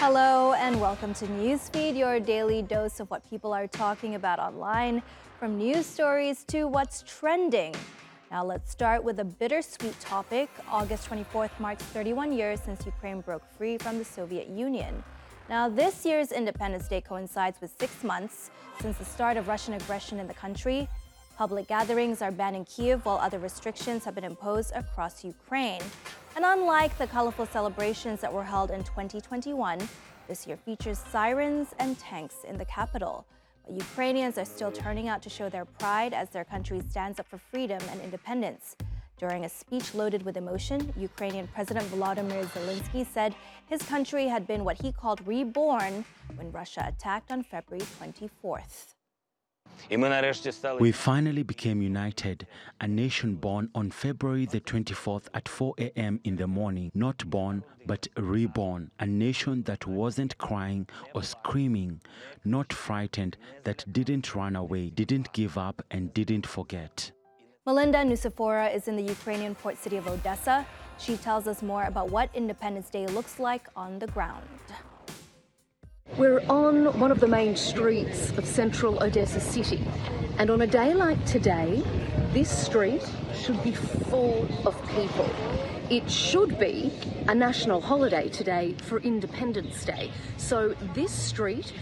Hello and welcome to Newsfeed, your daily dose of what people are talking about online, from news stories to what's trending. Now let's start with a bittersweet topic. August 24th marks 31 years since Ukraine broke free from the Soviet Union. Now this year's Independence Day coincides with six months since the start of Russian aggression in the country. Public gatherings are banned in Kiev while other restrictions have been imposed across Ukraine. And unlike the colorful celebrations that were held in 2021, this year features sirens and tanks in the capital. But Ukrainians are still turning out to show their pride as their country stands up for freedom and independence. During a speech loaded with emotion, Ukrainian President Volodymyr Zelensky said his country had been what he called reborn when Russia attacked on February 24th. We finally became united, a nation born on February the 24th at 4 a.m. in the morning, not born but reborn, a nation that wasn't crying or screaming, not frightened, that didn't run away, didn't give up, and didn't forget. Melinda Nucifora is in the Ukrainian port city of Odessa. She tells us more about what Independence Day looks like on the ground. We're on one of the main streets of central Odessa city, and on a day like today, this street should be full of people. It should be a national holiday today for Independence Day, so this street